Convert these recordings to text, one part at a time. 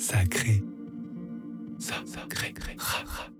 Sacré. Sacré. Radio.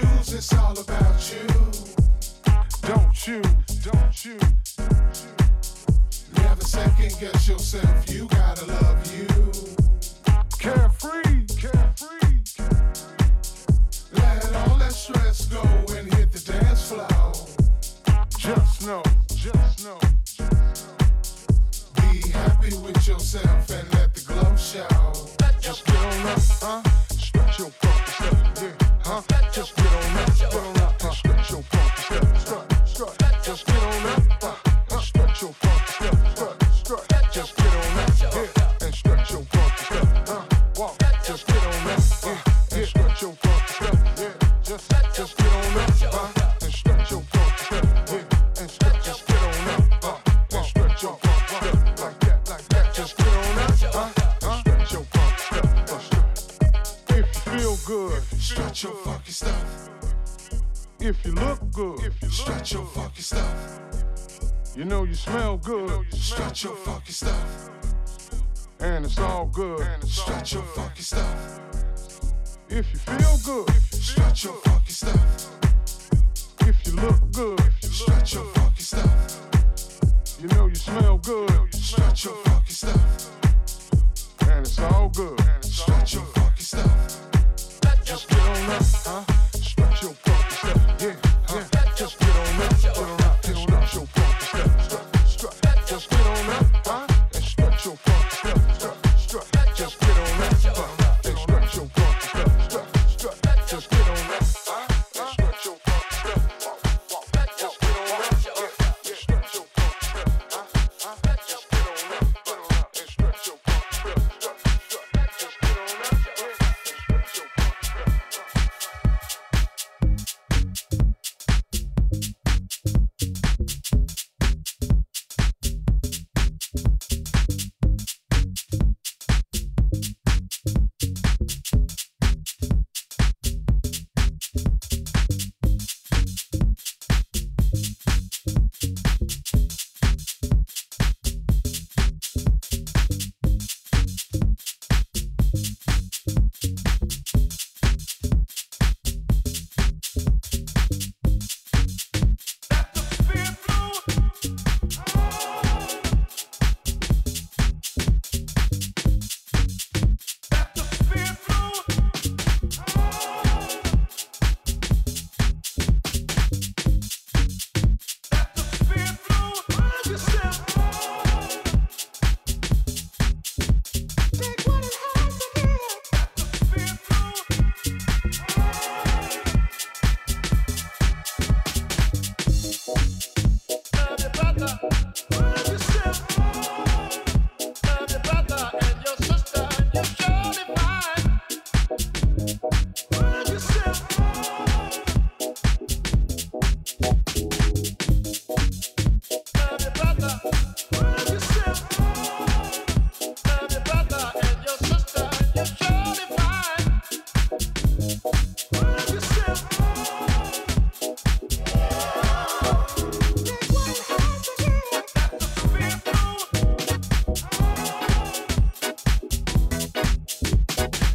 choose, it's all about you. Don't you, don't you. Never second guess yourself, you gotta love you. Carefree, carefree. Let all that stress go and hit the dance floor. Just know, just know. Be happy with yourself and let the glow show. Just get on up, huh? Stretch your focus, yeah, huh? You know you smell good. Stretch your funky stuff. And it's all good. And it's Stretch your fucking funky stuff. If you feel good. Stretch your fucking funky stuff. If you look good. You Stretch your funky stuff. You know you smell good. Stretch your funky stuff. And it's all good. Stretch your funky stuff. Just get on up, huh? Stretch your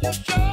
you.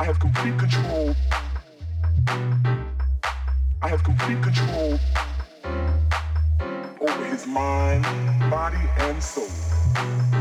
I have complete control. I have complete control over his mind, body, and soul.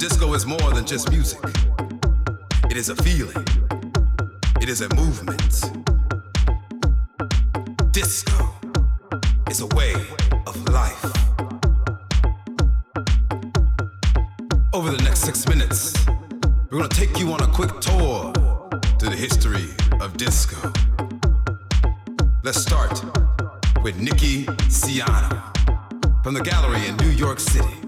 disco is more than just music, it is a feeling, it is a movement. Disco is a way of life. Over the next six minutes, we're going to take you on a quick tour through the history of disco. Let's start with Nicky Siano from the gallery in New York City.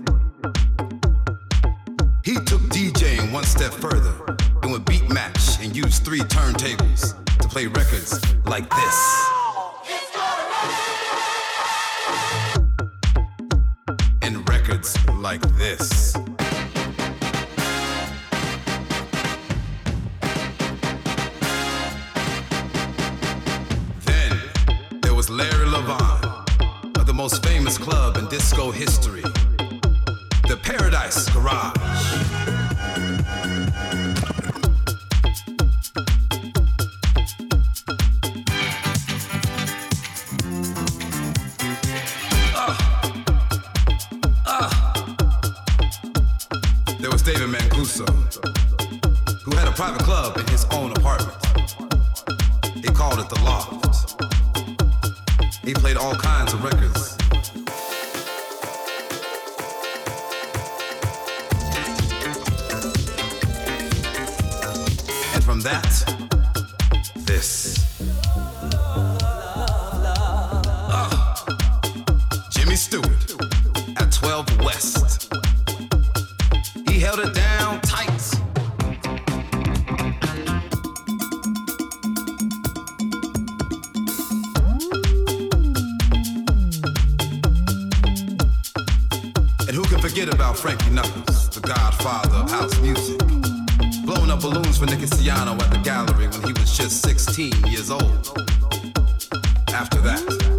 Frankie Knuckles, the godfather of house music. Blowing up balloons for Nicky Siano at the gallery when he was just 16 years old. After that,